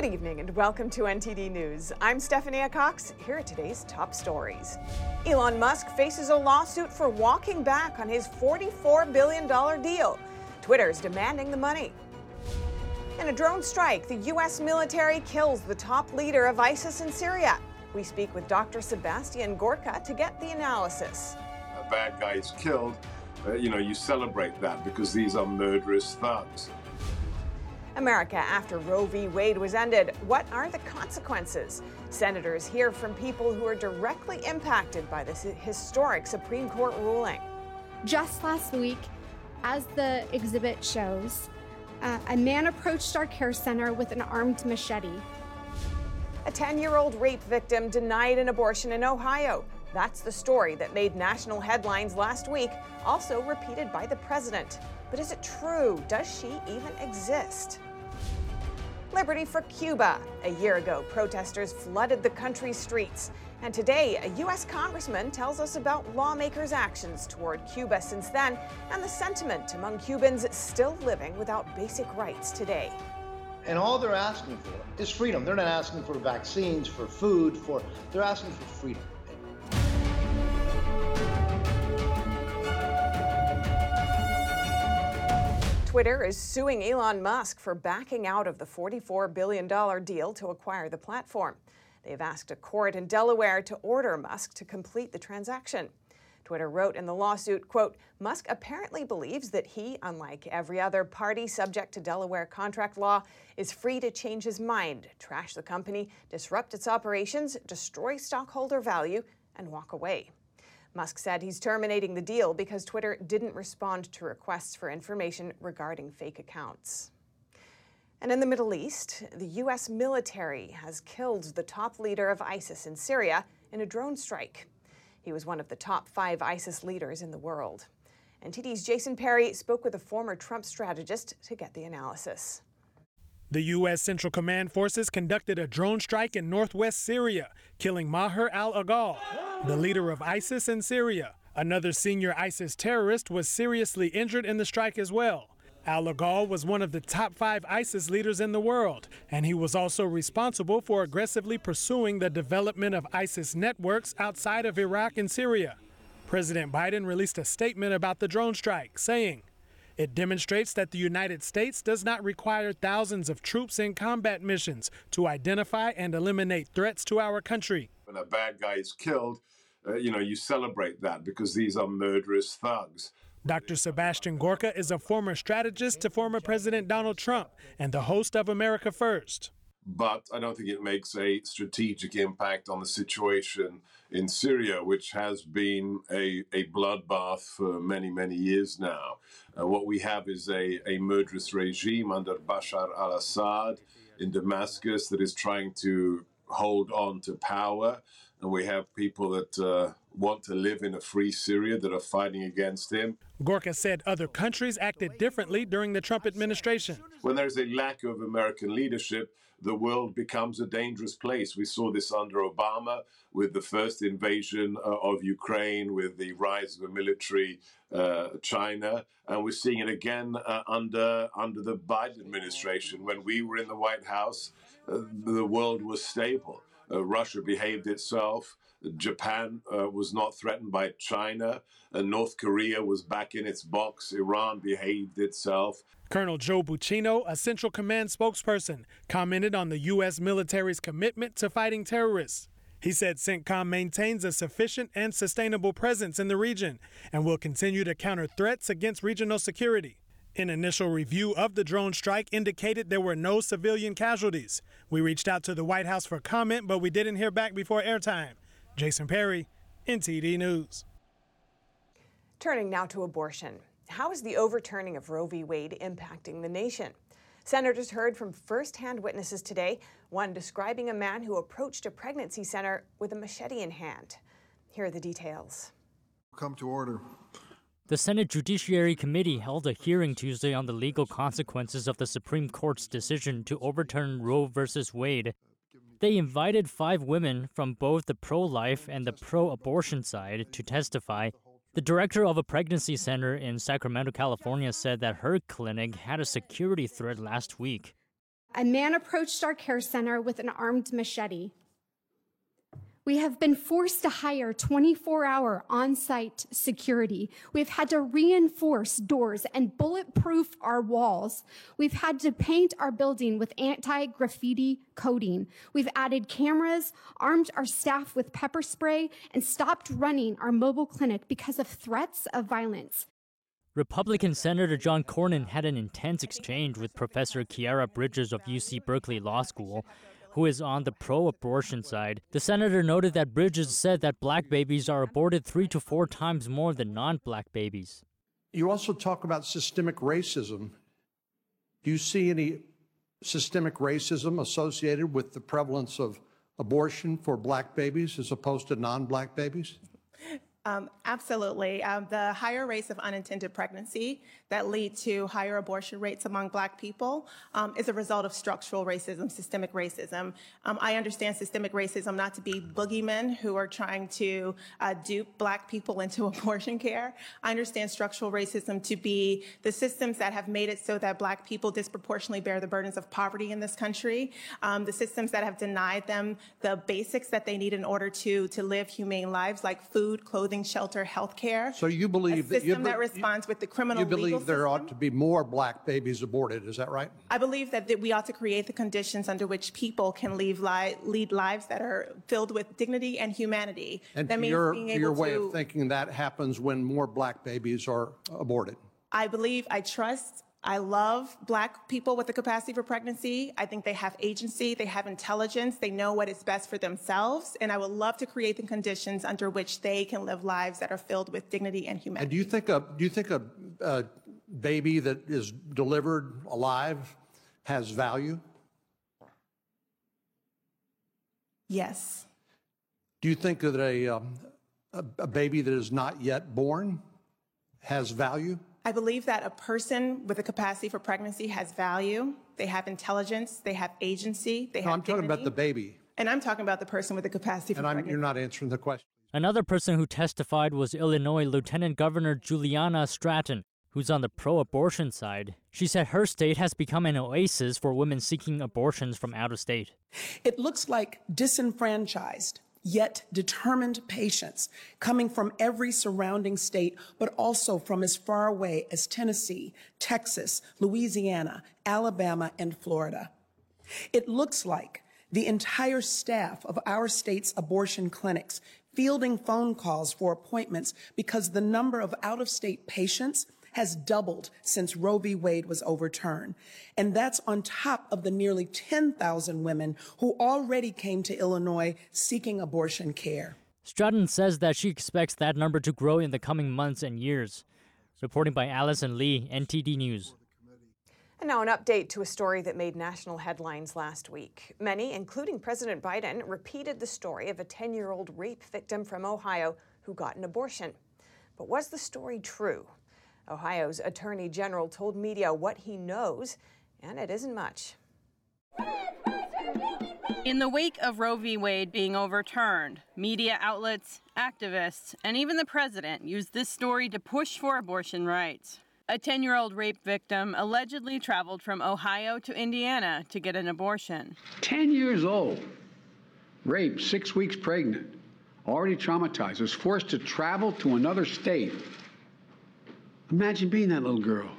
Good evening and welcome to NTD News. I'm Stephanie Cox. Here are today's top stories. Elon Musk faces a lawsuit for walking back on his $44 billion deal. Twitter is demanding the money. In a drone strike, the U.S. military kills the top leader of ISIS in Syria. We speak with Dr. Sebastian Gorka to get the analysis. A bad guy is killed. Uh, you know, you celebrate that because these are murderous thugs. America after Roe v. Wade was ended. What are the consequences? Senators hear from people who are directly impacted by this historic Supreme Court ruling. Just last week, as the exhibit shows, uh, a man approached our care center with an armed machete. A 10 year old rape victim denied an abortion in Ohio. That's the story that made national headlines last week, also repeated by the president. But is it true? Does she even exist? Liberty for Cuba. A year ago, protesters flooded the country's streets. And today, a U.S. congressman tells us about lawmakers' actions toward Cuba since then and the sentiment among Cubans still living without basic rights today. And all they're asking for is freedom. They're not asking for vaccines, for food, for they're asking for freedom. Twitter is suing Elon Musk for backing out of the $44 billion deal to acquire the platform. They have asked a court in Delaware to order Musk to complete the transaction. Twitter wrote in the lawsuit, quote, Musk apparently believes that he, unlike every other party subject to Delaware contract law, is free to change his mind, trash the company, disrupt its operations, destroy stockholder value, and walk away. Musk said he's terminating the deal because Twitter didn't respond to requests for information regarding fake accounts. And in the Middle East, the U.S. military has killed the top leader of ISIS in Syria in a drone strike. He was one of the top five ISIS leaders in the world. NTD's Jason Perry spoke with a former Trump strategist to get the analysis. The U.S. Central Command forces conducted a drone strike in northwest Syria, killing Maher al Agal, the leader of ISIS in Syria. Another senior ISIS terrorist was seriously injured in the strike as well. Al Agal was one of the top five ISIS leaders in the world, and he was also responsible for aggressively pursuing the development of ISIS networks outside of Iraq and Syria. President Biden released a statement about the drone strike, saying, it demonstrates that the United States does not require thousands of troops in combat missions to identify and eliminate threats to our country. When a bad guy is killed, uh, you know, you celebrate that because these are murderous thugs. Dr. Sebastian Gorka is a former strategist to former President Donald Trump and the host of America First but I don't think it makes a strategic impact on the situation in Syria, which has been a, a bloodbath for many, many years now. Uh, what we have is a, a murderous regime under Bashar al Assad in Damascus that is trying to hold on to power. And we have people that uh, want to live in a free Syria that are fighting against him. Gorka said other countries acted differently during the Trump administration. When there's a lack of American leadership, the world becomes a dangerous place. We saw this under Obama with the first invasion uh, of Ukraine, with the rise of a military uh, China, and we're seeing it again uh, under under the Biden administration. When we were in the White House, the world was stable. Uh, Russia behaved itself. Japan uh, was not threatened by China. North Korea was back in its box. Iran behaved itself. Colonel Joe Buccino, a Central Command spokesperson, commented on the U.S. military's commitment to fighting terrorists. He said CENTCOM maintains a sufficient and sustainable presence in the region and will continue to counter threats against regional security. An initial review of the drone strike indicated there were no civilian casualties. We reached out to the White House for comment, but we didn't hear back before airtime. Jason Perry, NTD News. Turning now to abortion. How is the overturning of Roe v. Wade impacting the nation? Senators heard from firsthand witnesses today, one describing a man who approached a pregnancy center with a machete in hand. Here are the details. Come to order. The Senate Judiciary Committee held a hearing Tuesday on the legal consequences of the Supreme Court's decision to overturn Roe v. Wade. They invited five women from both the pro life and the pro abortion side to testify the director of a pregnancy center in Sacramento, California said that her clinic had a security threat last week. A man approached our care center with an armed machete. We have been forced to hire 24 hour on site security. We've had to reinforce doors and bulletproof our walls. We've had to paint our building with anti graffiti coating. We've added cameras, armed our staff with pepper spray, and stopped running our mobile clinic because of threats of violence. Republican Senator John Cornyn had an intense exchange with Professor Khiara Bridges of UC Berkeley Law School who is on the pro abortion side. The senator noted that Bridges said that black babies are aborted three to four times more than non black babies. You also talk about systemic racism. Do you see any systemic racism associated with the prevalence of abortion for black babies as opposed to non black babies? Um, absolutely. Um, the higher rates of unintended pregnancy that lead to higher abortion rates among Black people um, is a result of structural racism, systemic racism. Um, I understand systemic racism not to be boogeymen who are trying to uh, dupe Black people into abortion care. I understand structural racism to be the systems that have made it so that Black people disproportionately bear the burdens of poverty in this country, um, the systems that have denied them the basics that they need in order to, to live humane lives like food, clothing, shelter, health care. So you believe a that you system that responds with the criminal you believe there ought to be more black babies aborted. Is that right? I believe that, that we ought to create the conditions under which people can leave li- lead lives that are filled with dignity and humanity. And that means your, being able your way to. of thinking, that happens when more black babies are aborted. I believe, I trust, I love black people with the capacity for pregnancy. I think they have agency, they have intelligence, they know what is best for themselves, and I would love to create the conditions under which they can live lives that are filled with dignity and humanity. And do you think a do you think a, a baby that is delivered alive has value? yes. Do you think that a, um, a, a baby that is not yet born has value? I believe that a person with a capacity for pregnancy has value. They have intelligence. They have agency. They have I'm talking about the baby, And I'm talking about the person with the capacity for pregnancy. and I'm, pregnancy. you're not answering the question. Another person who testified was Illinois Lieutenant Governor Juliana Stratton, who's on the pro abortion side. She said her state has become an oasis for women seeking abortions from out of state. It looks like disenfranchised, yet determined patients coming from every surrounding state, but also from as far away as Tennessee, Texas, Louisiana, Alabama, and Florida. It looks like the entire staff of our state's abortion clinics fielding phone calls for appointments because the number of out of state patients has doubled since Roe v. Wade was overturned. And that's on top of the nearly 10,000 women who already came to Illinois seeking abortion care. Stratton says that she expects that number to grow in the coming months and years. Reporting by Allison Lee, NTD News. And now, an update to a story that made national headlines last week. Many, including President Biden, repeated the story of a 10 year old rape victim from Ohio who got an abortion. But was the story true? Ohio's Attorney General told media what he knows, and it isn't much. In the wake of Roe v. Wade being overturned, media outlets, activists, and even the president used this story to push for abortion rights. A 10 year old rape victim allegedly traveled from Ohio to Indiana to get an abortion. 10 years old, raped, six weeks pregnant, already traumatized, was forced to travel to another state. Imagine being that little girl.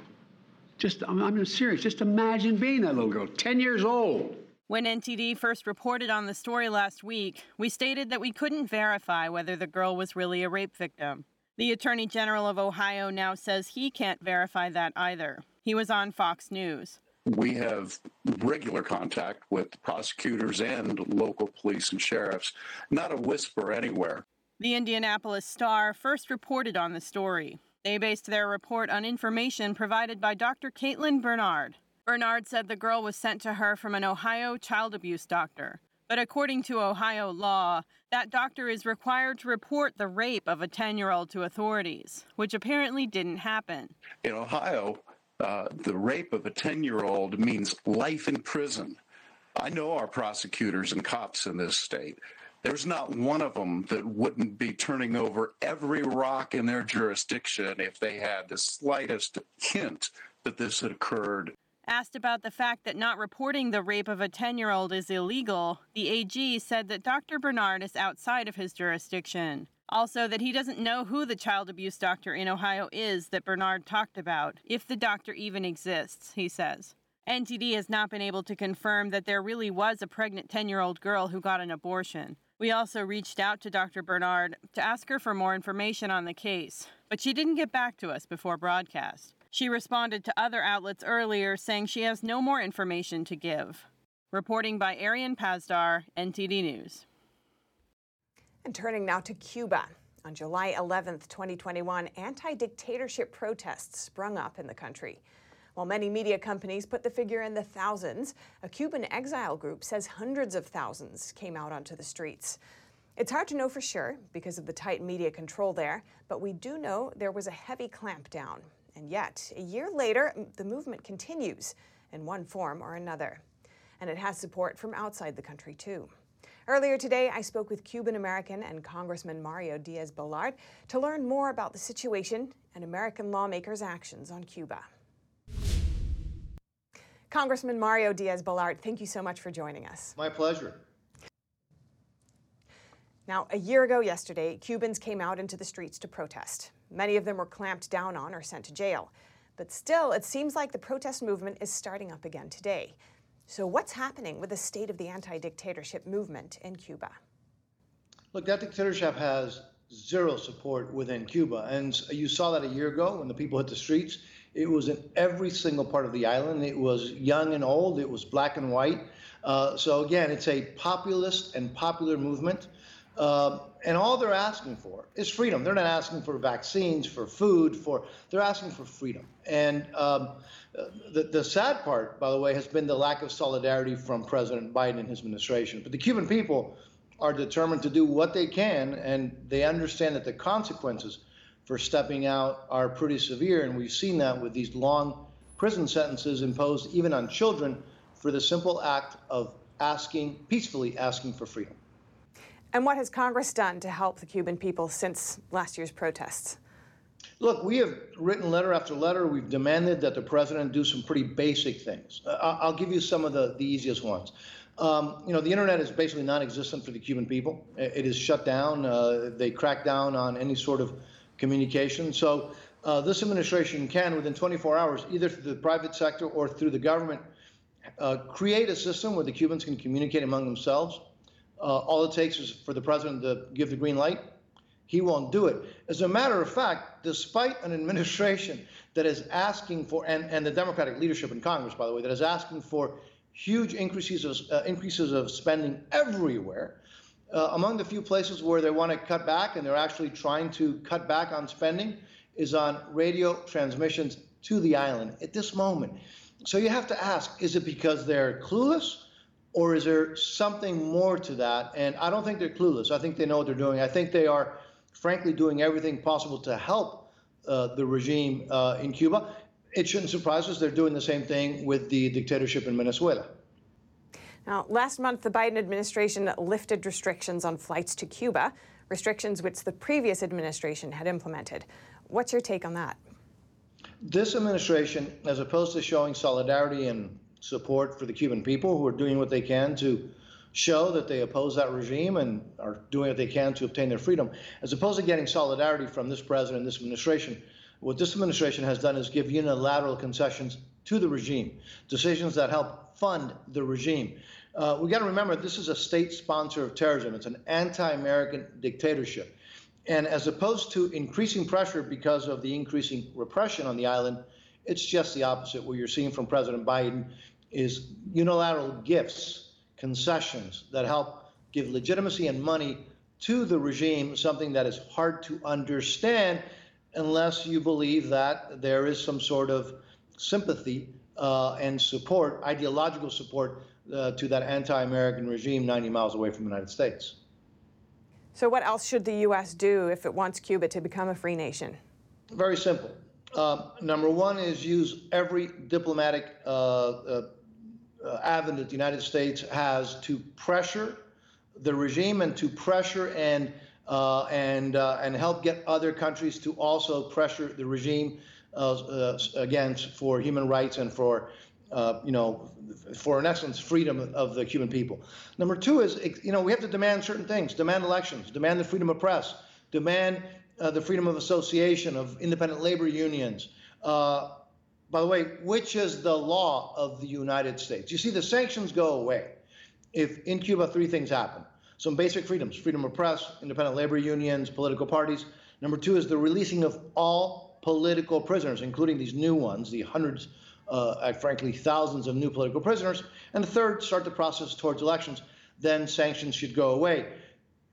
Just, I'm, I'm serious, just imagine being that little girl, 10 years old. When NTD first reported on the story last week, we stated that we couldn't verify whether the girl was really a rape victim. The Attorney General of Ohio now says he can't verify that either. He was on Fox News. We have regular contact with prosecutors and local police and sheriffs. Not a whisper anywhere. The Indianapolis Star first reported on the story. They based their report on information provided by Dr. Caitlin Bernard. Bernard said the girl was sent to her from an Ohio child abuse doctor. But according to Ohio law, that doctor is required to report the rape of a 10 year old to authorities, which apparently didn't happen. In Ohio, uh, the rape of a 10 year old means life in prison. I know our prosecutors and cops in this state. There's not one of them that wouldn't be turning over every rock in their jurisdiction if they had the slightest hint that this had occurred. Asked about the fact that not reporting the rape of a 10 year old is illegal, the AG said that Dr. Bernard is outside of his jurisdiction. Also, that he doesn't know who the child abuse doctor in Ohio is that Bernard talked about, if the doctor even exists, he says. NTD has not been able to confirm that there really was a pregnant 10 year old girl who got an abortion. We also reached out to Dr. Bernard to ask her for more information on the case, but she didn't get back to us before broadcast. She responded to other outlets earlier saying she has no more information to give. Reporting by Arian Pazdar, NTD News. And turning now to Cuba. On July 11, 2021, anti dictatorship protests sprung up in the country. While many media companies put the figure in the thousands, a Cuban exile group says hundreds of thousands came out onto the streets. It's hard to know for sure because of the tight media control there, but we do know there was a heavy clampdown. And yet, a year later, the movement continues in one form or another. And it has support from outside the country, too. Earlier today, I spoke with Cuban American and Congressman Mario Diaz Balart to learn more about the situation and American lawmakers' actions on Cuba. Congressman Mario Diaz Balart, thank you so much for joining us. My pleasure. Now, a year ago yesterday, Cubans came out into the streets to protest. Many of them were clamped down on or sent to jail. But still, it seems like the protest movement is starting up again today. So, what's happening with the state of the anti dictatorship movement in Cuba? Look, that dictatorship has zero support within Cuba. And you saw that a year ago when the people hit the streets. It was in every single part of the island. It was young and old, it was black and white. Uh, so, again, it's a populist and popular movement. Uh, and all they're asking for is freedom. They're not asking for vaccines, for food, for they're asking for freedom. And um, the, the sad part, by the way, has been the lack of solidarity from President Biden and his administration. But the Cuban people are determined to do what they can, and they understand that the consequences for stepping out are pretty severe. And we've seen that with these long prison sentences imposed even on children for the simple act of asking, peacefully asking for freedom. And what has Congress done to help the Cuban people since last year's protests? Look, we have written letter after letter. We've demanded that the president do some pretty basic things. I'll give you some of the, the easiest ones. Um, you know, the internet is basically non-existent for the Cuban people. It is shut down. Uh, they crack down on any sort of communication. So uh, this administration can, within 24 hours, either through the private sector or through the government, uh, create a system where the Cubans can communicate among themselves uh, all it takes is for the president to give the green light. He won't do it. As a matter of fact, despite an administration that is asking for, and, and the Democratic leadership in Congress, by the way, that is asking for huge increases of, uh, increases of spending everywhere, uh, among the few places where they want to cut back, and they're actually trying to cut back on spending, is on radio transmissions to the island at this moment. So you have to ask is it because they're clueless? or is there something more to that? And I don't think they're clueless. I think they know what they're doing. I think they are, frankly, doing everything possible to help uh, the regime uh, in Cuba. It shouldn't surprise us. They're doing the same thing with the dictatorship in Venezuela. Now, last month, the Biden administration lifted restrictions on flights to Cuba, restrictions which the previous administration had implemented. What's your take on that? This administration, as opposed to showing solidarity and support for the Cuban people who are doing what they can to show that they oppose that regime and are doing what they can to obtain their freedom, as opposed to getting solidarity from this president, and this administration. What this administration has done is give unilateral concessions to the regime, decisions that help fund the regime. Uh, we got to remember this is a state sponsor of terrorism. It's an anti-American dictatorship. And as opposed to increasing pressure because of the increasing repression on the island, it's just the opposite. What you're seeing from President Biden is unilateral gifts, concessions that help give legitimacy and money to the regime, something that is hard to understand unless you believe that there is some sort of sympathy uh, and support, ideological support uh, to that anti American regime 90 miles away from the United States. So, what else should the U.S. do if it wants Cuba to become a free nation? Very simple. Uh, number one is use every diplomatic uh, uh, uh, avenue that the United States has to pressure the regime and to pressure and uh, and uh, and help get other countries to also pressure the regime uh, uh, again for human rights and for uh, you know, for in essence, freedom of the Cuban people. Number two is, you know, we have to demand certain things, demand elections, demand the freedom of press, demand uh, the freedom of association, of independent labor unions. By the way, which is the law of the United States. You see, the sanctions go away if in Cuba three things happen. Some basic freedoms freedom of press, independent labor unions, political parties. Number two is the releasing of all political prisoners, including these new ones, the hundreds, uh, frankly, thousands of new political prisoners. And third, start the process towards elections. Then sanctions should go away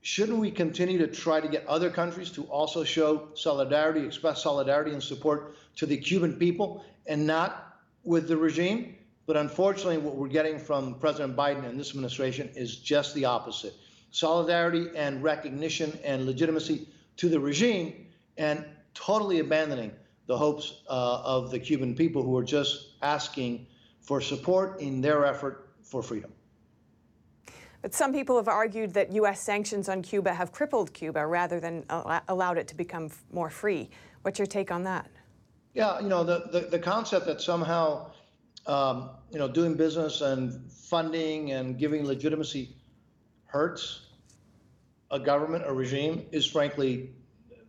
shouldn't we continue to try to get other countries to also show solidarity, express solidarity and support to the Cuban people and not with the regime? But unfortunately, what we're getting from President Biden and this administration is just the opposite solidarity and recognition and legitimacy to the regime and totally abandoning the hopes uh, of the Cuban people who are just asking for support in their effort for freedom. But some people have argued that U.S. sanctions on Cuba have crippled Cuba rather than allowed it to become more free. What's your take on that? Yeah, you know, the, the, the concept that somehow, um, you know, doing business and funding and giving legitimacy hurts a government, a regime, is frankly,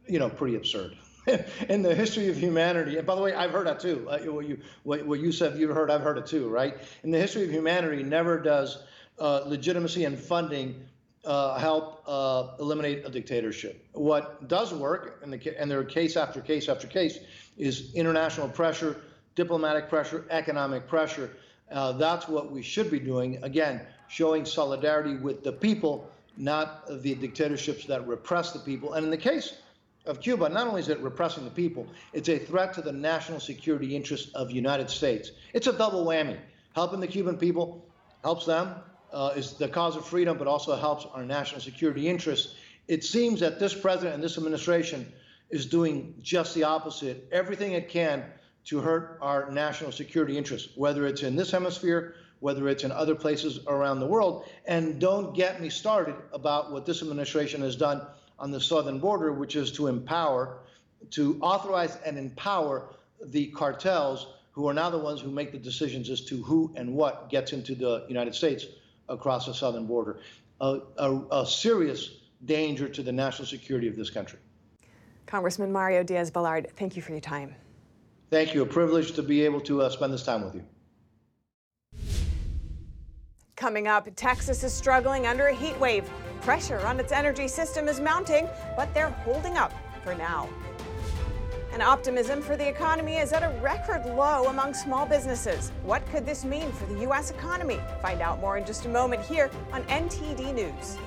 you know, pretty absurd. in the history of humanity, and by the way, I've heard that too. Uh, what you what, what you said you've heard, I've heard it too, right? In the history of humanity, never does uh, legitimacy and funding uh, help uh, eliminate a dictatorship. What does work, and, the, and there are case after case after case, is international pressure, diplomatic pressure, economic pressure. Uh, that's what we should be doing. Again, showing solidarity with the people, not the dictatorships that repress the people. And in the case of Cuba, not only is it repressing the people, it's a threat to the national security interests of the United States. It's a double whammy. Helping the Cuban people helps them, uh, is the cause of freedom, but also helps our national security interests. It seems that this president and this administration is doing just the opposite, everything it can to hurt our national security interests, whether it's in this hemisphere, whether it's in other places around the world. And don't get me started about what this administration has done on the southern border, which is to empower, to authorize and empower the cartels who are now the ones who make the decisions as to who and what gets into the United States across the southern border, a, a, a serious danger to the national security of this country. Congressman Mario Diaz-Balart, thank you for your time. Thank you. A privilege to be able to uh, spend this time with you. Coming up, Texas is struggling under a heat wave. Pressure on its energy system is mounting, but they're holding up for now. And optimism for the economy is at a record low among small businesses. What could this mean for the U.S. economy? Find out more in just a moment here on NTD News.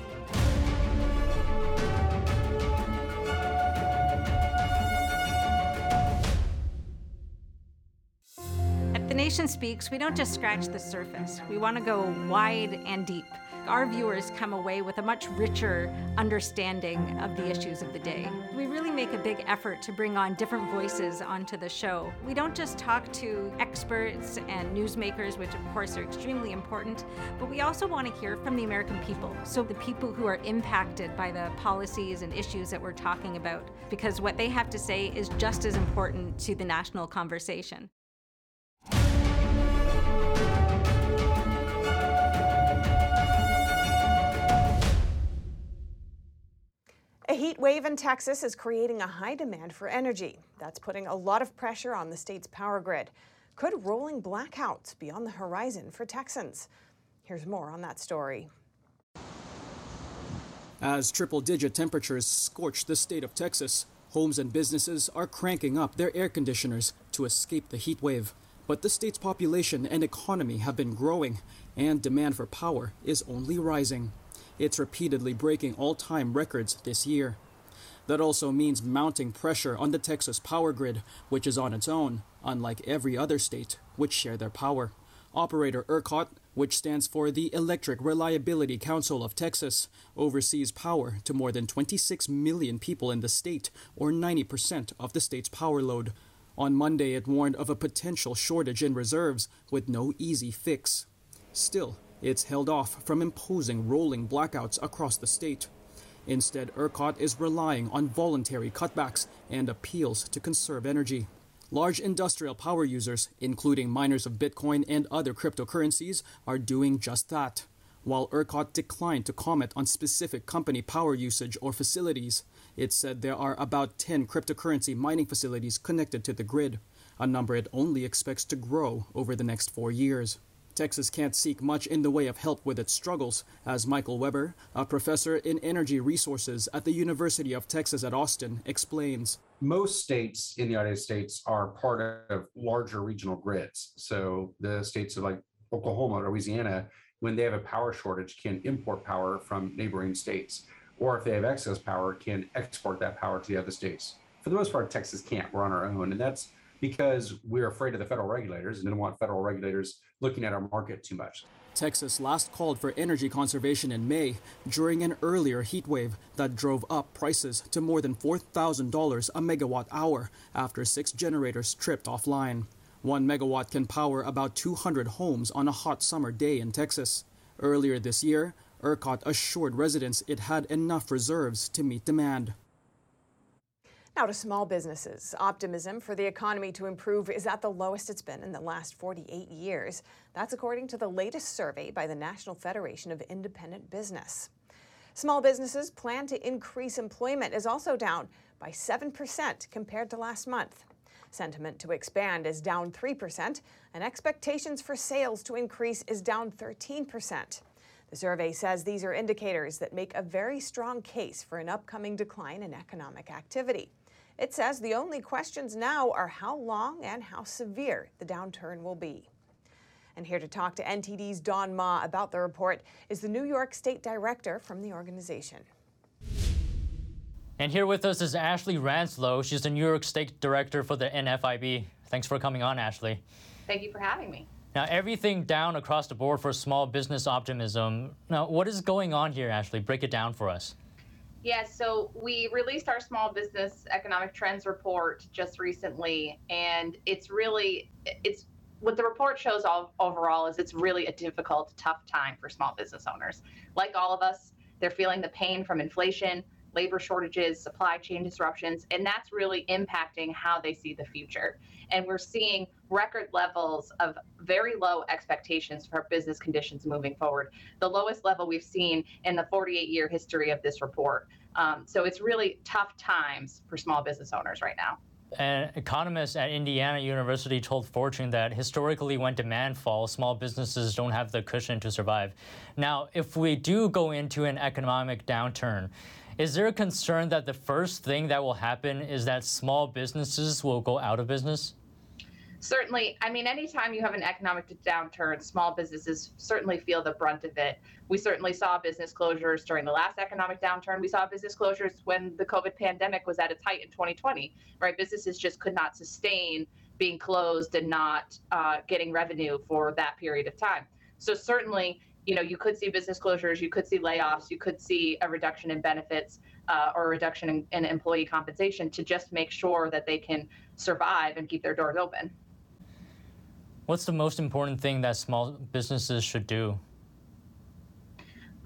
Nation Speaks, we don't just scratch the surface, we want to go wide and deep our viewers come away with a much richer understanding of the issues of the day. We really make a big effort to bring on different voices onto the show. We don't just talk to experts and newsmakers, which of course are extremely important, but we also want to hear from the American people. So the people who are impacted by the policies and issues that we're talking about, because what they have to say is just as important to the national conversation. A heat wave in Texas is creating a high demand for energy. That's putting a lot of pressure on the state's power grid. Could rolling blackouts be on the horizon for Texans? Here's more on that story. As triple digit temperatures scorch the state of Texas, homes and businesses are cranking up their air conditioners to escape the heat wave. But the state's population and economy have been growing, and demand for power is only rising. It's repeatedly breaking all time records this year. That also means mounting pressure on the Texas power grid, which is on its own, unlike every other state, which share their power. Operator ERCOT, which stands for the Electric Reliability Council of Texas, oversees power to more than 26 million people in the state, or 90% of the state's power load. On Monday, it warned of a potential shortage in reserves with no easy fix. Still, it's held off from imposing rolling blackouts across the state. Instead, ERCOT is relying on voluntary cutbacks and appeals to conserve energy. Large industrial power users, including miners of Bitcoin and other cryptocurrencies, are doing just that. While ERCOT declined to comment on specific company power usage or facilities, it said there are about 10 cryptocurrency mining facilities connected to the grid, a number it only expects to grow over the next four years. Texas can't seek much in the way of help with its struggles, as Michael Webber, a professor in energy resources at the University of Texas at Austin, explains. Most states in the United States are part of larger regional grids. So the states of like Oklahoma or Louisiana when they have a power shortage, can import power from neighboring states. Or if they have excess power, can export that power to the other states. For the most part, Texas can't. We're on our own. And that's because we're afraid of the federal regulators and don't want federal regulators looking at our market too much. Texas last called for energy conservation in May during an earlier heat wave that drove up prices to more than $4,000 a megawatt hour after six generators tripped offline. One megawatt can power about 200 homes on a hot summer day in Texas. Earlier this year, ERCOT assured residents it had enough reserves to meet demand. Now to small businesses. Optimism for the economy to improve is at the lowest it's been in the last 48 years. That's according to the latest survey by the National Federation of Independent Business. Small businesses plan to increase employment is also down by 7% compared to last month. Sentiment to expand is down 3%, and expectations for sales to increase is down 13%. The survey says these are indicators that make a very strong case for an upcoming decline in economic activity. It says the only questions now are how long and how severe the downturn will be. And here to talk to NTD's Don Ma about the report is the New York State Director from the organization. And here with us is Ashley Ranslow. She's the New York State Director for the NFIB. Thanks for coming on, Ashley. Thank you for having me. Now, everything down across the board for small business optimism. Now, what is going on here, Ashley? Break it down for us. Yes, yeah, so we released our small business economic trends report just recently, and it's really it's what the report shows all, overall is it's really a difficult, tough time for small business owners. Like all of us, they're feeling the pain from inflation, labor shortages, supply chain disruptions, and that's really impacting how they see the future. And we're seeing record levels of very low expectations for business conditions moving forward, the lowest level we've seen in the 48 year history of this report. Um, so it's really tough times for small business owners right now. An economist at Indiana University told Fortune that historically, when demand falls, small businesses don't have the cushion to survive. Now, if we do go into an economic downturn, is there a concern that the first thing that will happen is that small businesses will go out of business? Certainly. I mean, anytime you have an economic downturn, small businesses certainly feel the brunt of it. We certainly saw business closures during the last economic downturn. We saw business closures when the COVID pandemic was at its height in 2020, right? Businesses just could not sustain being closed and not uh, getting revenue for that period of time. So, certainly, you know, you could see business closures, you could see layoffs, you could see a reduction in benefits uh, or a reduction in, in employee compensation to just make sure that they can survive and keep their doors open. What's the most important thing that small businesses should do?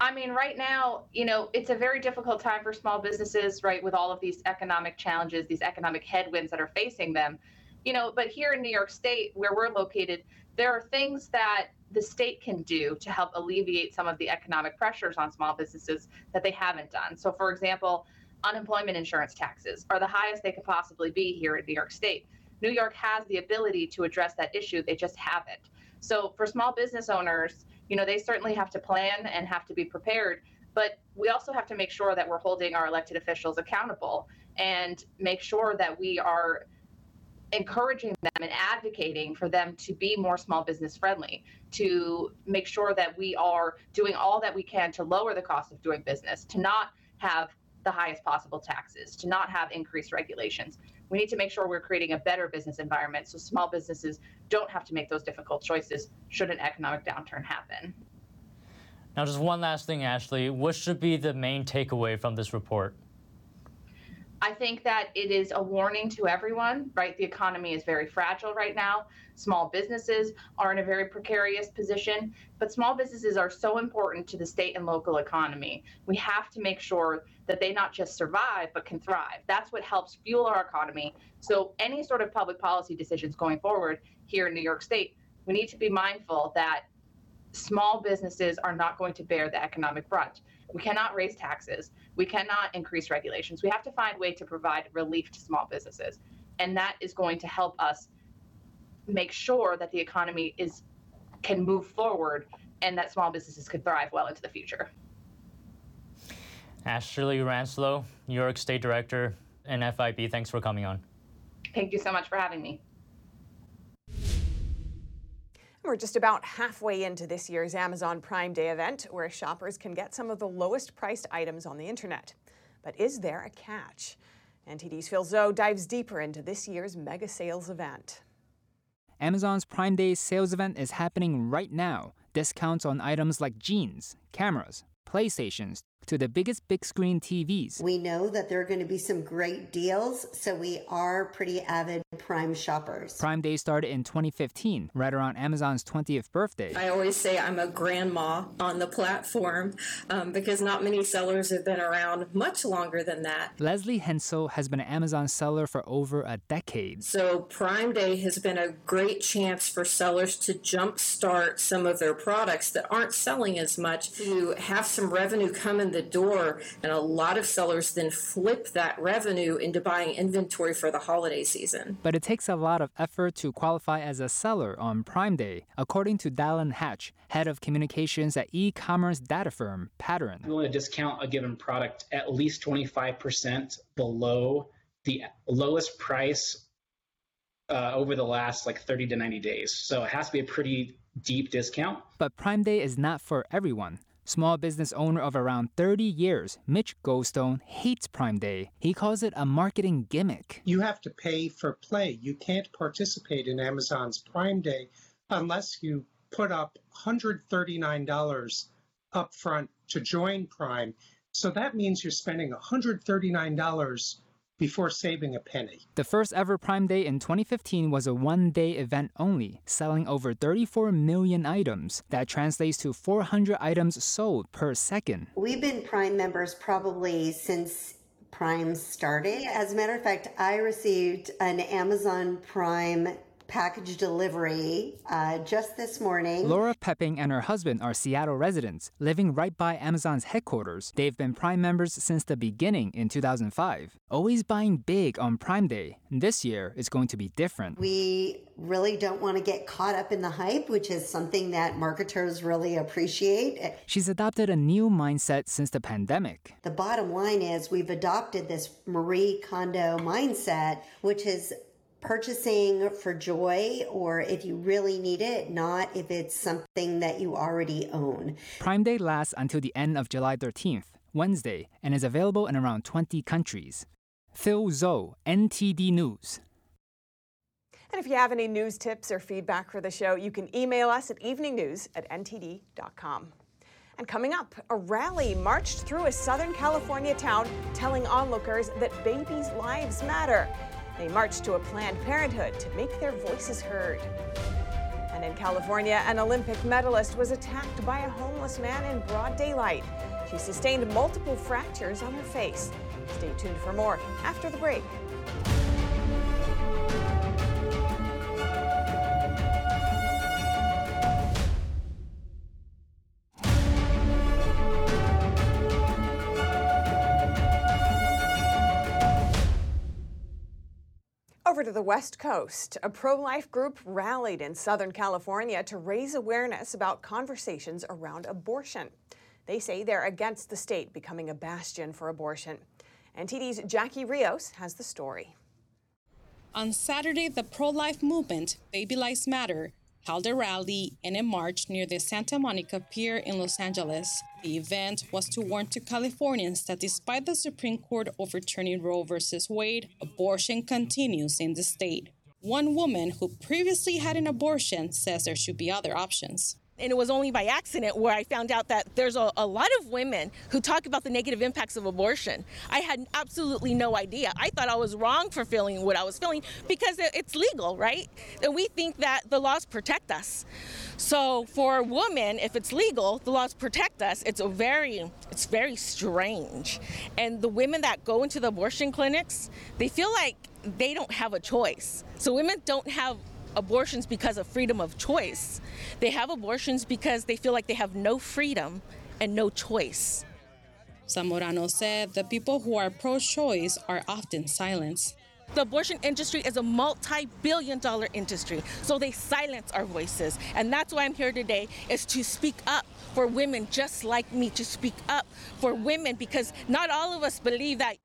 I mean, right now, you know, it's a very difficult time for small businesses, right, with all of these economic challenges, these economic headwinds that are facing them. You know, but here in New York State, where we're located, there are things that the state can do to help alleviate some of the economic pressures on small businesses that they haven't done. So, for example, unemployment insurance taxes are the highest they could possibly be here in New York State. New York has the ability to address that issue, they just haven't. So, for small business owners, you know, they certainly have to plan and have to be prepared, but we also have to make sure that we're holding our elected officials accountable and make sure that we are encouraging them and advocating for them to be more small business friendly, to make sure that we are doing all that we can to lower the cost of doing business, to not have the highest possible taxes, to not have increased regulations. We need to make sure we're creating a better business environment so small businesses don't have to make those difficult choices should an economic downturn happen. Now, just one last thing, Ashley. What should be the main takeaway from this report? I think that it is a warning to everyone, right? The economy is very fragile right now. Small businesses are in a very precarious position, but small businesses are so important to the state and local economy. We have to make sure that they not just survive, but can thrive. That's what helps fuel our economy. So, any sort of public policy decisions going forward here in New York State, we need to be mindful that small businesses are not going to bear the economic brunt. We cannot raise taxes. We cannot increase regulations. We have to find a way to provide relief to small businesses. And that is going to help us make sure that the economy is can move forward and that small businesses can thrive well into the future. Ashley Ranslow, New York State Director, NFIB, thanks for coming on. Thank you so much for having me. We're just about halfway into this year's Amazon Prime Day event, where shoppers can get some of the lowest priced items on the internet. But is there a catch? NTD's Phil Zoe dives deeper into this year's mega sales event. Amazon's Prime Day sales event is happening right now. Discounts on items like jeans, cameras, PlayStations, to the biggest big screen TVs. We know that there are going to be some great deals, so we are pretty avid Prime shoppers. Prime Day started in 2015, right around Amazon's 20th birthday. I always say I'm a grandma on the platform um, because not many sellers have been around much longer than that. Leslie Hensel has been an Amazon seller for over a decade. So Prime Day has been a great chance for sellers to jumpstart some of their products that aren't selling as much to have some revenue come in the door, and a lot of sellers then flip that revenue into buying inventory for the holiday season. But it takes a lot of effort to qualify as a seller on Prime Day, according to Dallin Hatch, head of communications at e-commerce data firm Pattern. We want to discount a given product at least 25% below the lowest price uh, over the last like 30 to 90 days. So it has to be a pretty deep discount. But Prime Day is not for everyone. Small business owner of around 30 years, Mitch Goldstone hates Prime Day. He calls it a marketing gimmick. You have to pay for play. You can't participate in Amazon's Prime Day unless you put up $139 upfront to join Prime. So that means you're spending $139 before saving a penny. The first ever Prime Day in 2015 was a one day event only, selling over 34 million items. That translates to 400 items sold per second. We've been Prime members probably since Prime started. As a matter of fact, I received an Amazon Prime package delivery uh, just this morning. Laura Pepping and her husband are Seattle residents, living right by Amazon's headquarters. They've been Prime members since the beginning in 2005, always buying big on Prime Day. This year, is going to be different. We really don't want to get caught up in the hype, which is something that marketers really appreciate. She's adopted a new mindset since the pandemic. The bottom line is we've adopted this Marie Kondo mindset, which is purchasing for joy or if you really need it, not if it's something that you already own. Prime Day lasts until the end of July 13th, Wednesday, and is available in around 20 countries. Phil Zoe, NTD News. And if you have any news tips or feedback for the show, you can email us at eveningnews at ntd.com. And coming up, a rally marched through a Southern California town telling onlookers that babies' lives matter. They marched to a Planned Parenthood to make their voices heard. And in California, an Olympic medalist was attacked by a homeless man in broad daylight. She sustained multiple fractures on her face. Stay tuned for more after the break. To the West Coast, a pro life group rallied in Southern California to raise awareness about conversations around abortion. They say they're against the state becoming a bastion for abortion. NTD's Jackie Rios has the story. On Saturday, the pro life movement, Baby Lives Matter, held a rally and a march near the Santa Monica Pier in Los Angeles. The event was to warn to Californians that despite the Supreme Court overturning Roe v. Wade, abortion continues in the state. One woman who previously had an abortion says there should be other options. And it was only by accident where I found out that there's a, a, lot of women who talk about the negative impacts of abortion. I had absolutely no idea. I thought I was wrong for feeling what I was feeling because it's legal, right? And we think that the laws protect us. So for women, if it's legal, the laws protect us. It's a very, it's very strange. And the women that go into the abortion clinics, they feel like they don't have a choice. So women don't have abortions because of freedom of choice. They have abortions because they feel like they have no freedom and no choice. Zamorano said the people who are pro choice are often silenced. The abortion industry is a multi billion dollar industry, so they silence our voices. And that's why I'm here today, is to speak up for women just like me, to speak up for women because not all of us believe that.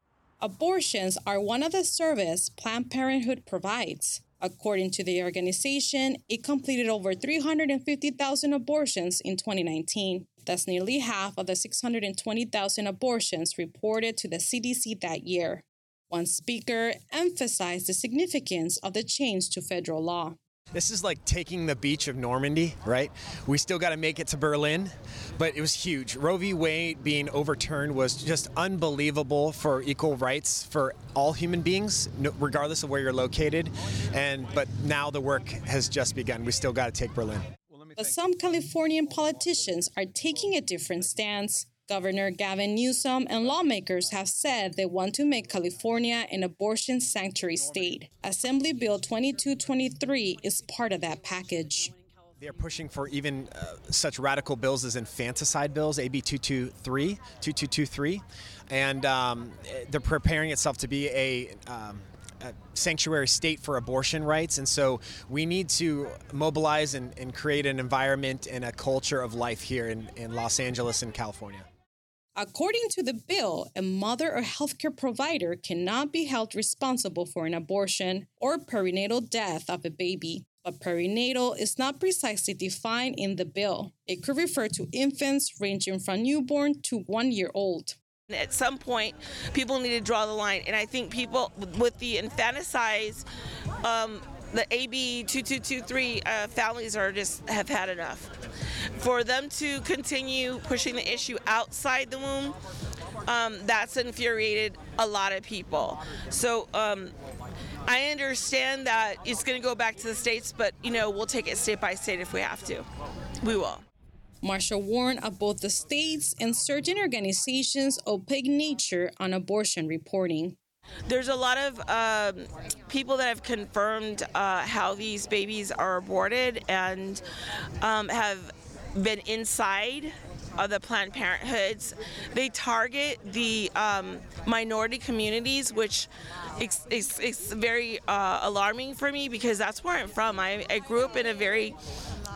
Abortions are one of the services Planned Parenthood provides. According to the organization, it completed over 350,000 abortions in 2019. That's nearly half of the 620,000 abortions reported to the CDC that year. One speaker emphasized the significance of the change to federal law. This is like taking the beach of Normandy, right? We still got to make it to Berlin, but it was huge. Roe v. Wade being overturned was just unbelievable for equal rights for all human beings, regardless of where you're located. And but now the work has just begun. We still got to take Berlin. But some Californian politicians are taking a different stance. Governor Gavin Newsom and lawmakers have said they want to make California an abortion sanctuary state. Assembly Bill 2223 is part of that package. They're pushing for even uh, such radical bills as infanticide bills, AB 223, 2223. And um, they're preparing itself to be a um, sanctuary state for abortion rights. And so we need to mobilize and, and, create an environment and a culture of life here in, in Los Angeles and California. According to the bill, a mother or healthcare provider cannot be held responsible for an abortion or perinatal death of a baby. But perinatal is not precisely defined in the bill. It could refer to infants ranging from newborn to one year old. At some point, people need to draw the line, and I think people with the infanticide um, the AB 2223 uh, families are just have had enough. For them to continue pushing the issue outside the womb, um, that's infuriated a lot of people. So um, I understand that it's going to go back to the states, but you know we'll take it state by state if we have to. We will. Marshall warned of both the states and certain organizations' opaque nature on abortion reporting. There's a lot of um, people that have confirmed uh, how these babies are aborted and um, have been inside of the Planned Parenthoods. They target the um, minority communities, which is, is, is very uh, alarming for me because that's where I'm from. I, I grew up in a very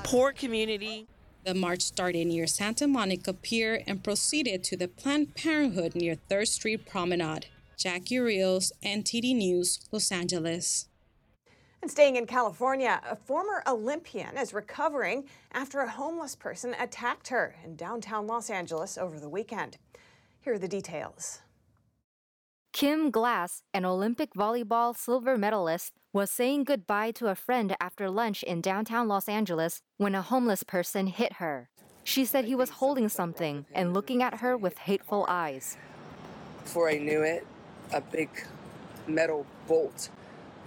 poor community. The march started near Santa Monica Pier and proceeded to the Planned Parenthood near 3rd Street Promenade. Jackie Rios, NTD News, Los Angeles. And staying in California, a former Olympian is recovering after a homeless person attacked her in downtown Los Angeles over the weekend. Here are the details. Kim Glass, an Olympic volleyball silver medalist, was saying goodbye to a friend after lunch in downtown Los Angeles when a homeless person hit her. She said he was holding something and looking at her with hateful eyes. Before I knew it, a big metal bolt,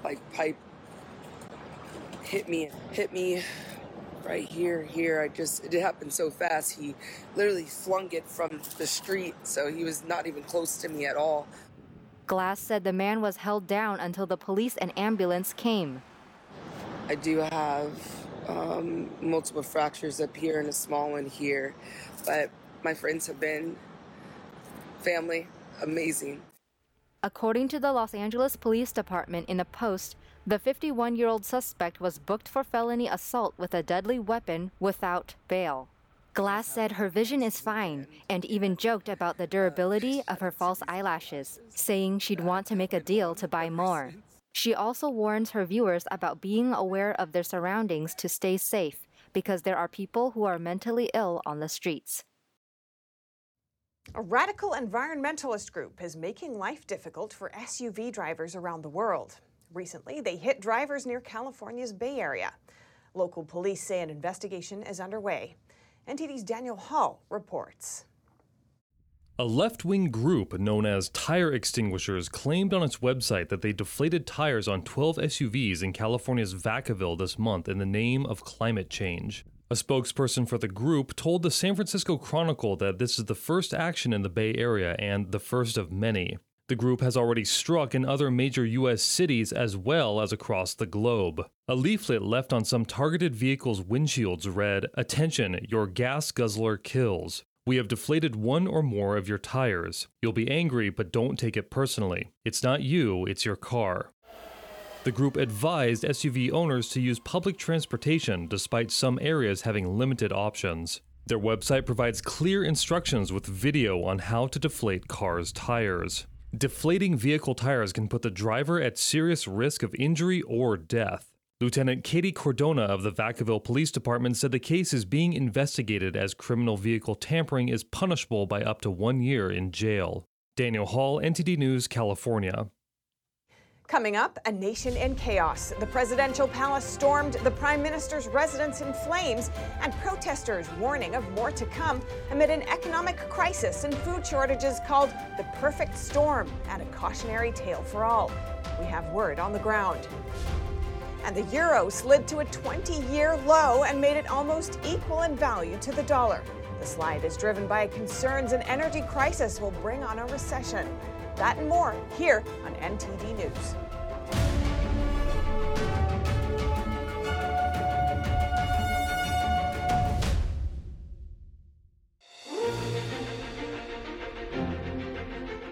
like pipe, hit me, hit me right here, here. I just, it happened so fast. He literally flung it from the street, so he was not even close to me at all. Glass said the man was held down until the police and ambulance came. I do have um, multiple fractures up here and a small one here, but my friends have been family, amazing. According to the Los Angeles Police Department in a post, the 51 year old suspect was booked for felony assault with a deadly weapon without bail. Glass said her vision is fine and even joked about the durability of her false eyelashes, saying she'd want to make a deal to buy more. She also warns her viewers about being aware of their surroundings to stay safe because there are people who are mentally ill on the streets. A radical environmentalist group is making life difficult for SUV drivers around the world. Recently, they hit drivers near California's Bay Area. Local police say an investigation is underway. NTD's Daniel Hall reports. A left wing group known as Tire Extinguishers claimed on its website that they deflated tires on 12 SUVs in California's Vacaville this month in the name of climate change. A spokesperson for the group told the San Francisco Chronicle that this is the first action in the Bay Area and the first of many. The group has already struck in other major U.S. cities as well as across the globe. A leaflet left on some targeted vehicles' windshields read, Attention, your gas guzzler kills. We have deflated one or more of your tires. You'll be angry, but don't take it personally. It's not you, it's your car. The group advised SUV owners to use public transportation despite some areas having limited options. Their website provides clear instructions with video on how to deflate cars' tires. Deflating vehicle tires can put the driver at serious risk of injury or death. Lieutenant Katie Cordona of the Vacaville Police Department said the case is being investigated as criminal vehicle tampering is punishable by up to one year in jail. Daniel Hall, NTD News, California. Coming up, a nation in chaos. The presidential palace stormed, the prime minister's residence in flames, and protesters warning of more to come amid an economic crisis and food shortages called the perfect storm and a cautionary tale for all. We have word on the ground and the euro slid to a 20 year low and made it almost equal in value to the dollar. The slide is driven by concerns an energy crisis will bring on a recession. That and more here on NTD News.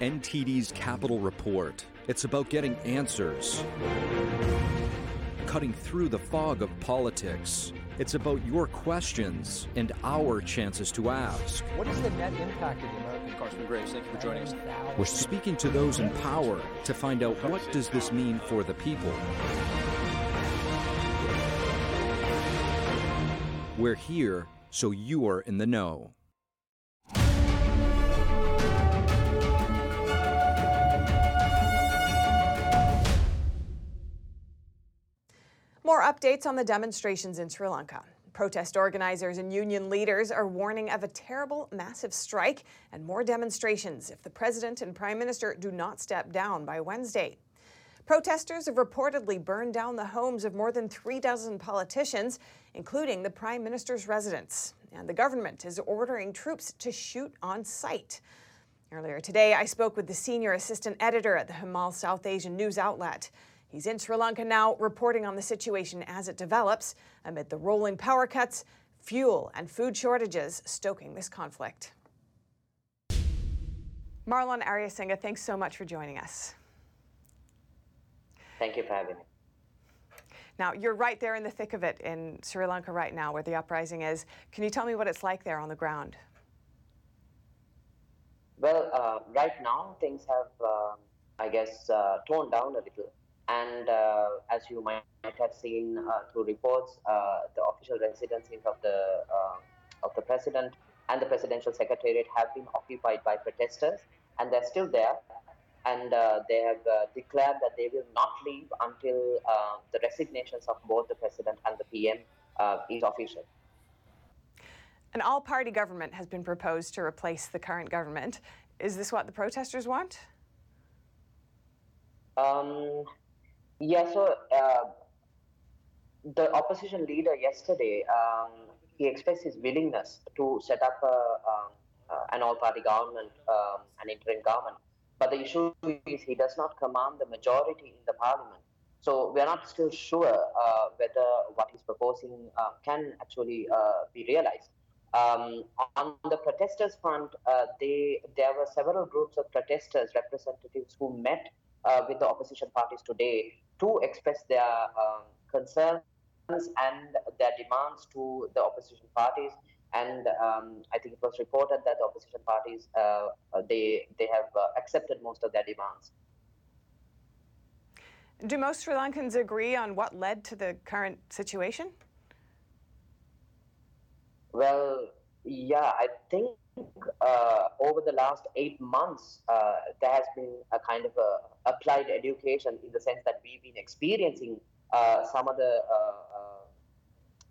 NTD's Capital Report. It's about getting answers cutting through the fog of politics. It's about your questions and our chances to ask. What is the net impact of the American Congressman Graves? Thank you for joining us. We're speaking to those in power to find out what does this mean for the people. We're here so you're in the know. More updates on the demonstrations in Sri Lanka. Protest organizers and union leaders are warning of a terrible, massive strike and more demonstrations if the president and prime minister do not step down by Wednesday. Protesters have reportedly burned down the homes of more than three dozen politicians, including the prime minister's residence. And the government is ordering troops to shoot on sight. Earlier today, I spoke with the senior assistant editor at the Himal South Asian news outlet. He's in Sri Lanka now, reporting on the situation as it develops amid the rolling power cuts, fuel, and food shortages stoking this conflict. Marlon Ariyasinghe, thanks so much for joining us. Thank you for having me. Now, you're right there in the thick of it in Sri Lanka right now, where the uprising is. Can you tell me what it's like there on the ground? Well, uh, right now, things have, uh, I guess, uh, toned down a little. And uh, as you might have seen uh, through reports, uh, the official residences of the of the president and the presidential secretariat have been occupied by protesters, and they're still there. And they have declared that they will not leave until the resignations of both the president and the PM is official. An all party government has been proposed to replace the current government. Is this what the protesters want? Um, yeah, so uh, the opposition leader yesterday, um, he expressed his willingness to set up a, um, uh, an all-party government, um, an interim government. But the issue is he does not command the majority in the parliament. So we are not still sure uh, whether what he's proposing uh, can actually uh, be realized. Um, on the protesters front, uh, they there were several groups of protesters representatives who met uh, with the opposition parties today to express their um, concerns and their demands to the opposition parties. And um, I think it was reported that the opposition parties uh, uh they they have uh, accepted most of their demands. Do most Sri Lankans agree on what led to the current situation? Well, yeah, I think uh, over the last eight months, uh, there has been a kind of a applied education in the sense that we've been experiencing uh, some of the uh,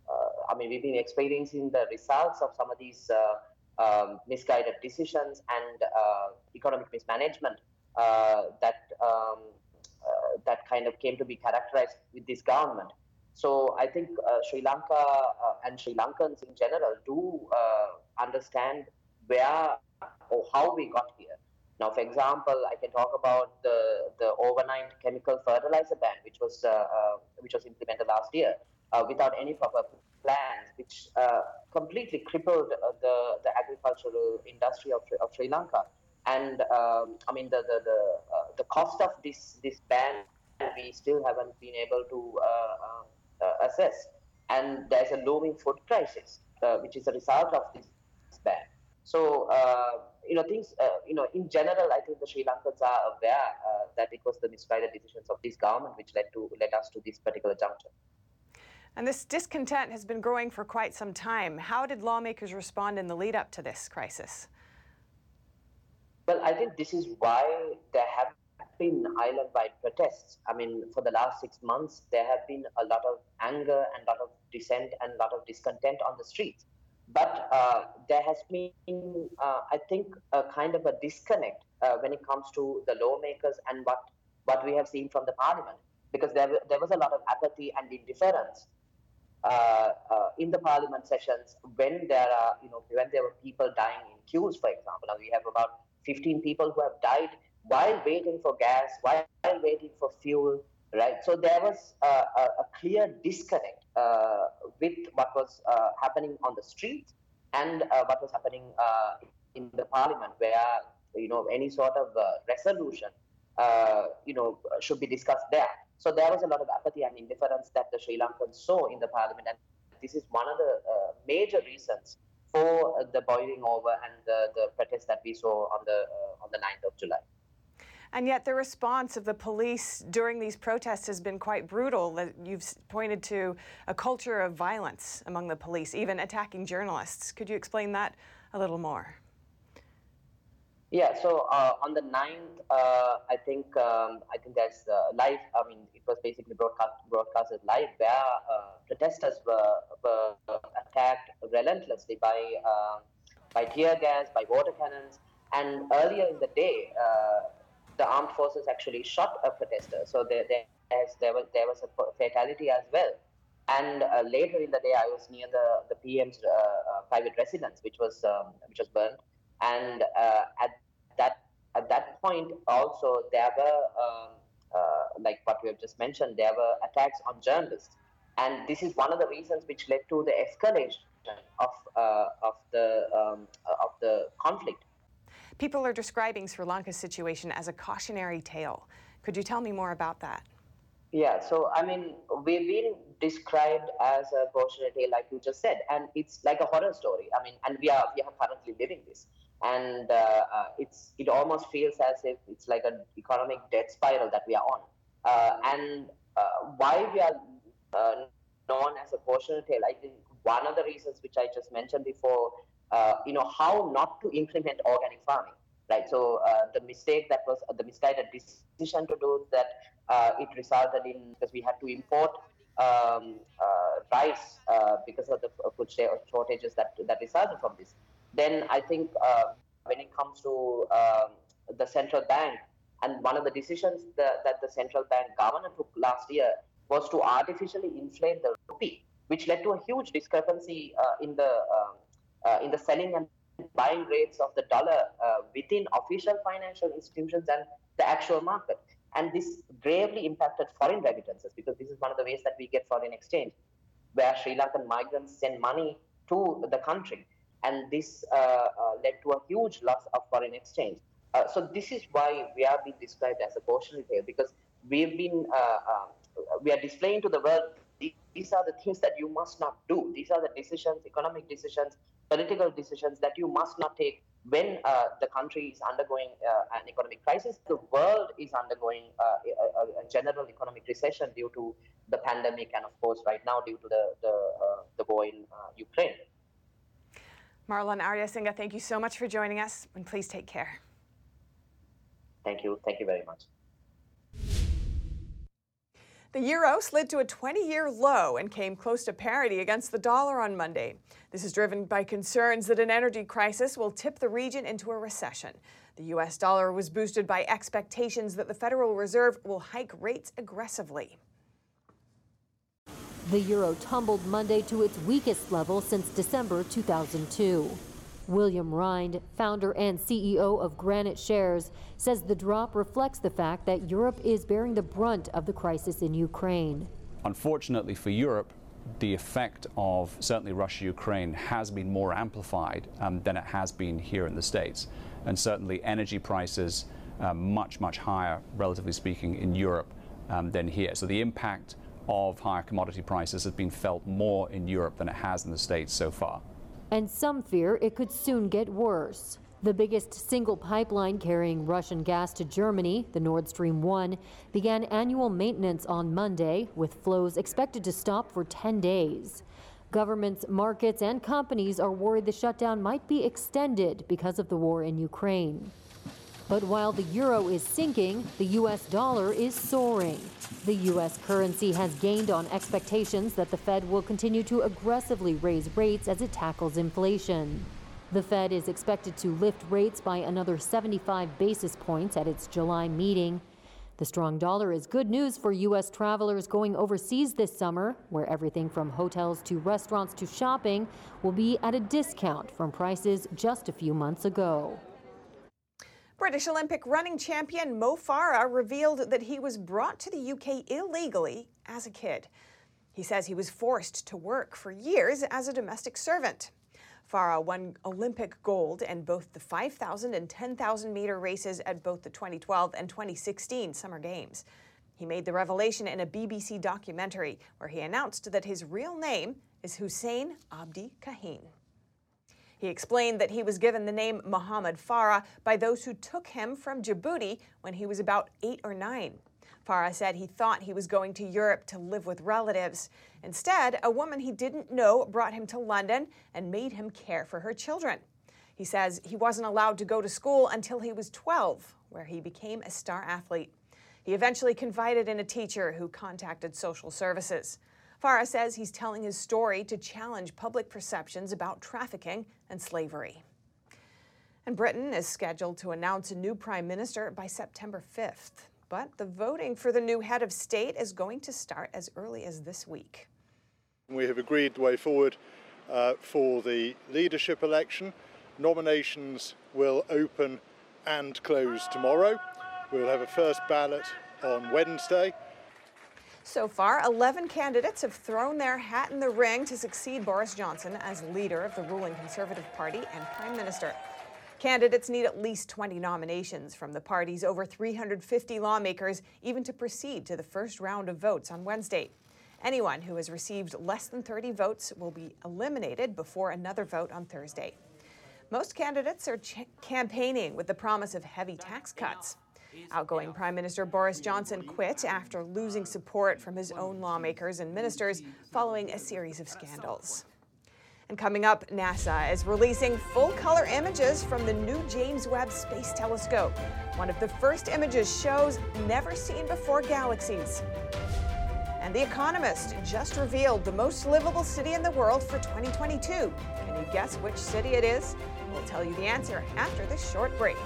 uh, I mean, we've been experiencing the results of some of these uh, um, misguided decisions and uh, economic mismanagement uh, that um, uh, that kind of came to be characterized with this government. So I think Sri Lanka and Sri Lankans in general do understand where or how we got here. Now, for example, I can talk about the, the overnight chemical fertilizer ban, which was uh, uh, which was implemented last year uh, without any proper plans, which uh, completely crippled uh, the the agricultural industry of, of Sri Lanka. And um, I mean, the the the, uh, the cost of this this ban we still haven't been able to assess. And there's a looming food crisis, which is a result of this ban. So you know, things, uh, you know, in general, I think the Sri Lankans are aware uh, that it was the misguided decisions of this government which led to led us to this particular juncture. And this discontent has been growing for quite some time. How did lawmakers respond in the lead up to this crisis? Well, I think this is why there have been island-wide protests. I mean, for the last six months, there have been a lot of anger and a lot of dissent and a lot of discontent on the streets. But uh, there has been, uh, I think, a kind of a disconnect uh, when it comes to the lawmakers and what, what we have seen from the parliament, because there, there was a lot of apathy and indifference uh, uh, in the parliament sessions when there are, you know, when there were people dying in queues, for example. Now we have about 15 people who have died while waiting for gas, while waiting for fuel, right? So there was a, a, a clear disconnect with what was uh, happening on the streets and uh, what was happening in the parliament, where you know any sort of resolution, you know, should be discussed there. So there was a lot of apathy and indifference that the Sri Lankans saw in the parliament, and this is one of the uh, major reasons for uh, the boiling over and the, the protests that we saw on the uh, on the 9th of July. And yet, the response of the police during these protests has been quite brutal. You've pointed to a culture of violence among the police, even attacking journalists. Could you explain that a little more? Yeah, so uh, on the 9th, uh, I think um, I think there's uh, live. I mean, it was basically broadcast broadcasted live where uh, protesters were, were attacked relentlessly by um, by tear gas, by water cannons, and earlier in the day, uh, the armed forces actually shot a protester. So there, there, there was there was a fatality as well. And uh, later in the day, I was near the the PM's uh, uh, private residence, which was um, which was burned. And uh, at that at that point, also there were um, uh, like what we have just mentioned, there were attacks on journalists. And this is one of the reasons which led to the escalation of uh, of the um, of the conflict People are describing Sri Lanka's situation as a cautionary tale. Could you tell me more about that? Yeah, so I mean, we've been described as a cautionary tale, like you just said, and it's like a horror story. I mean, and we are we are currently living this, and uh, uh, it's it almost feels as if it's like an economic death spiral that we are on. Uh, and uh, why we are uh, known as a cautionary tale, I think one of the reasons which I just mentioned before uh, you know, how not to implement organic farming, right? So uh, the mistake that was uh, the misguided decision to do that, uh, it resulted in because we had to import um, uh, rice uh, because of the food shortages that that resulted from this. Then I think when it comes to um, the central bank, and one of the decisions that, that the central bank governor took last year was to artificially inflate the rupee, which led to a huge discrepancy in the um, uh, in the selling and buying rates of the dollar uh, within official financial institutions and the actual market. And this gravely impacted foreign remittances because this is one of the ways that we get foreign exchange, where Sri Lankan migrants send money to the country. And this uh, uh, led to a huge loss of foreign exchange. Uh, so this is why we are being described as a cautionary tale because we've been uh, we are displaying to the world these are the things that you must not do. These are the decisions, economic decisions, political decisions that you must not take when uh, the country is undergoing uh, an economic crisis. The world is undergoing uh, a, a, general economic recession due to the pandemic, and of course, right now due to the the, uh, the war in uh, Ukraine. Marlon Ariyasinghe, thank you so much for joining us, and please take care. Thank you. Thank you very much. The euro slid to a 20 year low and came close to parity against the dollar on Monday. This is driven by concerns that an energy crisis will tip the region into a recession. The US dollar was boosted by expectations that the Federal Reserve will hike rates aggressively. The euro tumbled Monday to its weakest level since December 2002. William Rhind, founder and CEO of GraniteShares, says the drop reflects the fact that Europe is bearing the brunt of the crisis in Ukraine. Unfortunately for Europe, the effect of certainly Russia Ukraine has been more amplified um, than it has been here in the States. And certainly energy prices uh, much, much higher, relatively speaking, in Europe um, than here. So the impact of higher commodity prices has been felt more in Europe than it has in the States so far and some fear it could soon get worse. The biggest single pipeline carrying Russian gas to Germany, the Nord Stream 1, began annual maintenance on Monday, with flows expected to stop for 10 days. Governments, markets, and companies are worried the shutdown might be extended because of the war in Ukraine. But while the euro is sinking, the U.S. dollar is soaring. The U.S. currency has gained on expectations that the Fed will continue to aggressively raise rates as it tackles inflation. The Fed is expected to lift rates by another 75 basis points at its July meeting. The strong dollar is good news for U.S. travelers going overseas this summer, where everything from hotels to restaurants to shopping will be at a discount from prices just a few months ago. British Olympic running champion Mo Farah revealed that he was brought to the UK illegally as a kid. He says he was forced to work for years as a domestic servant. Farah won Olympic gold in both the 5,000 and 10,000 meter races at both the 2012 and 2016 Summer Games. He made the revelation in a BBC documentary where he announced that his real name is Hussein Abdi Kahin. He explained that he was given the name Muhammad Farah by those who took him from Djibouti when he was about eight or nine. Farah said he thought he was going to Europe to live with relatives. Instead, a woman he didn't know brought him to London and made him care for her children. He says he wasn't allowed to go to school until he was 12, where he became a star athlete. He eventually confided in a teacher who contacted social services. Farah says he's telling his story to challenge public perceptions about trafficking and slavery. And Britain is scheduled to announce a new prime minister by September 5th. But the voting for the new head of state is going to start as early as this week. We have agreed the way forward uh, for the leadership election. Nominations will open and close tomorrow. We'll have a first ballot on Wednesday. So far, 11 candidates have thrown their hat in the ring to succeed Boris Johnson as leader of the ruling Conservative Party and Prime Minister. Candidates need at least 20 nominations from the party's over 350 lawmakers even to proceed to the first round of votes on Wednesday. Anyone who has received less than 30 votes will be eliminated before another vote on Thursday. Most candidates are ch- campaigning with the promise of heavy tax cuts. Outgoing Prime Minister Boris Johnson quit after losing support from his own lawmakers and ministers following a series of scandals. And coming up, NASA is releasing full color images from the new James Webb Space Telescope. One of the first images shows never seen before galaxies. And The Economist just revealed the most livable city in the world for 2022. Can you guess which city it is? We'll tell you the answer after this short break.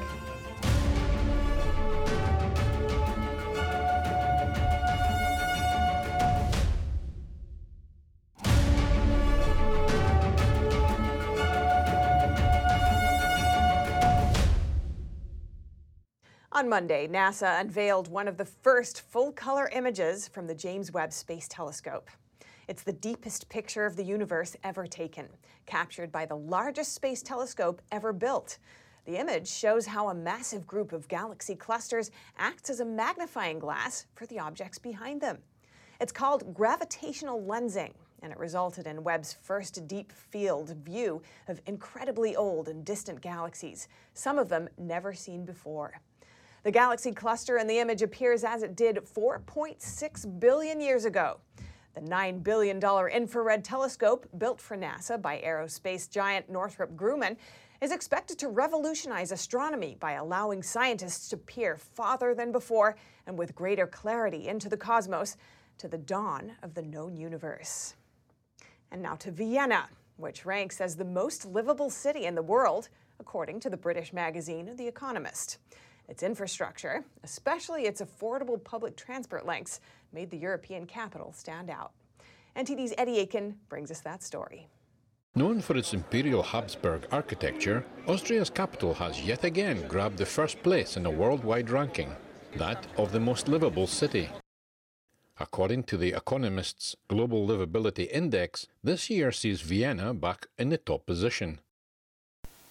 On Monday, NASA unveiled one of the first full color images from the James Webb Space Telescope. It's the deepest picture of the universe ever taken, captured by the largest space telescope ever built. The image shows how a massive group of galaxy clusters acts as a magnifying glass for the objects behind them. It's called gravitational lensing, and it resulted in Webb's first deep field view of incredibly old and distant galaxies, some of them never seen before. The galaxy cluster in the image appears as it did 4.6 billion years ago. The $9 billion infrared telescope, built for NASA by aerospace giant Northrop Grumman, is expected to revolutionize astronomy by allowing scientists to peer farther than before and with greater clarity into the cosmos. to the dawn of the known universe. And now to Vienna, which ranks as the most livable city in the world, according to the British magazine The Economist. Its infrastructure, especially its affordable public transport links, made the European capital stand out. NTD's Eddie Aiken brings us that story. Known for its imperial Habsburg architecture, Austria's capital has yet again grabbed the first place in a worldwide ranking, that of the most livable city. According to The Economist's Global Livability Index, this year sees Vienna back in the top position.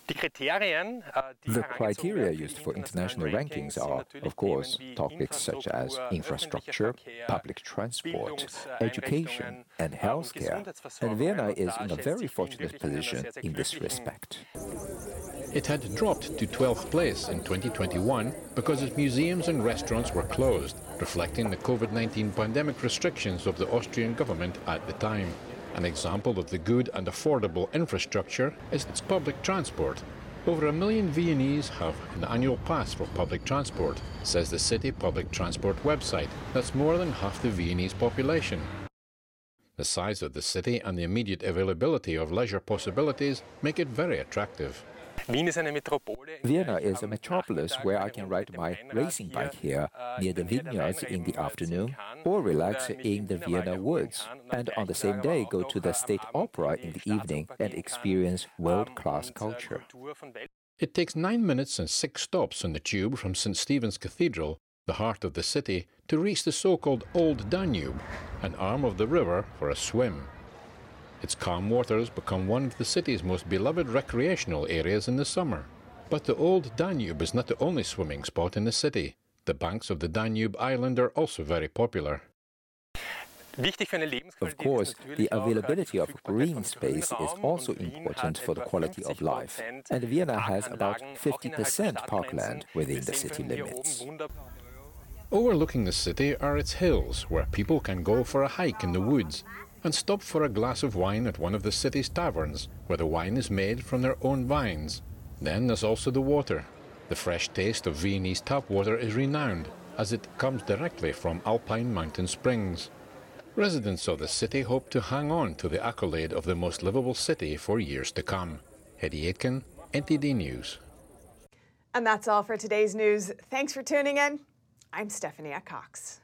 The criteria used for international rankings are, of course, topics such as infrastructure, public transport, education, and healthcare, and Vienna is in a very fortunate position in this respect. It had dropped to 12th place in 2021 because its museums and restaurants were closed, reflecting the COVID-19 pandemic restrictions of the Austrian government at the time. An example of the good and affordable infrastructure is its public transport. Over a million Viennese have an annual pass for public transport, says the city public transport website. That's more than half the Viennese population. The size of the city and the immediate availability of leisure possibilities make it very attractive. Vienna is a metropolis where I can ride my racing bike here near the vineyards in the afternoon or relax in the Vienna woods and on the same day go to the state opera in the evening and experience world-class culture. It takes nine minutes and six stops on the tube from St. Stephen's Cathedral, the heart of the city, to reach the so-called Old Danube, an arm of the river for a swim. Its calm waters become one of the city's most beloved recreational areas in the summer. But the Old Danube is not the only swimming spot in the city. The banks of the Danube island are also very popular. Of course, the availability of green space is also important for the quality of life, and Vienna has about 50% parkland within the city limits. Overlooking the city are its hills, where people can go for a hike in the woods and stop for a glass of wine at one of the city's taverns, where the wine is made from their own vines. Then there's also the water. The fresh taste of Viennese tap water is renowned, as it comes directly from alpine mountain springs. Residents of the city hope to hang on to the accolade of the most livable city for years to come. Eddie Aitken, NTD News. And that's all for today's news. Thanks for tuning in. I'm Stephanie Cox.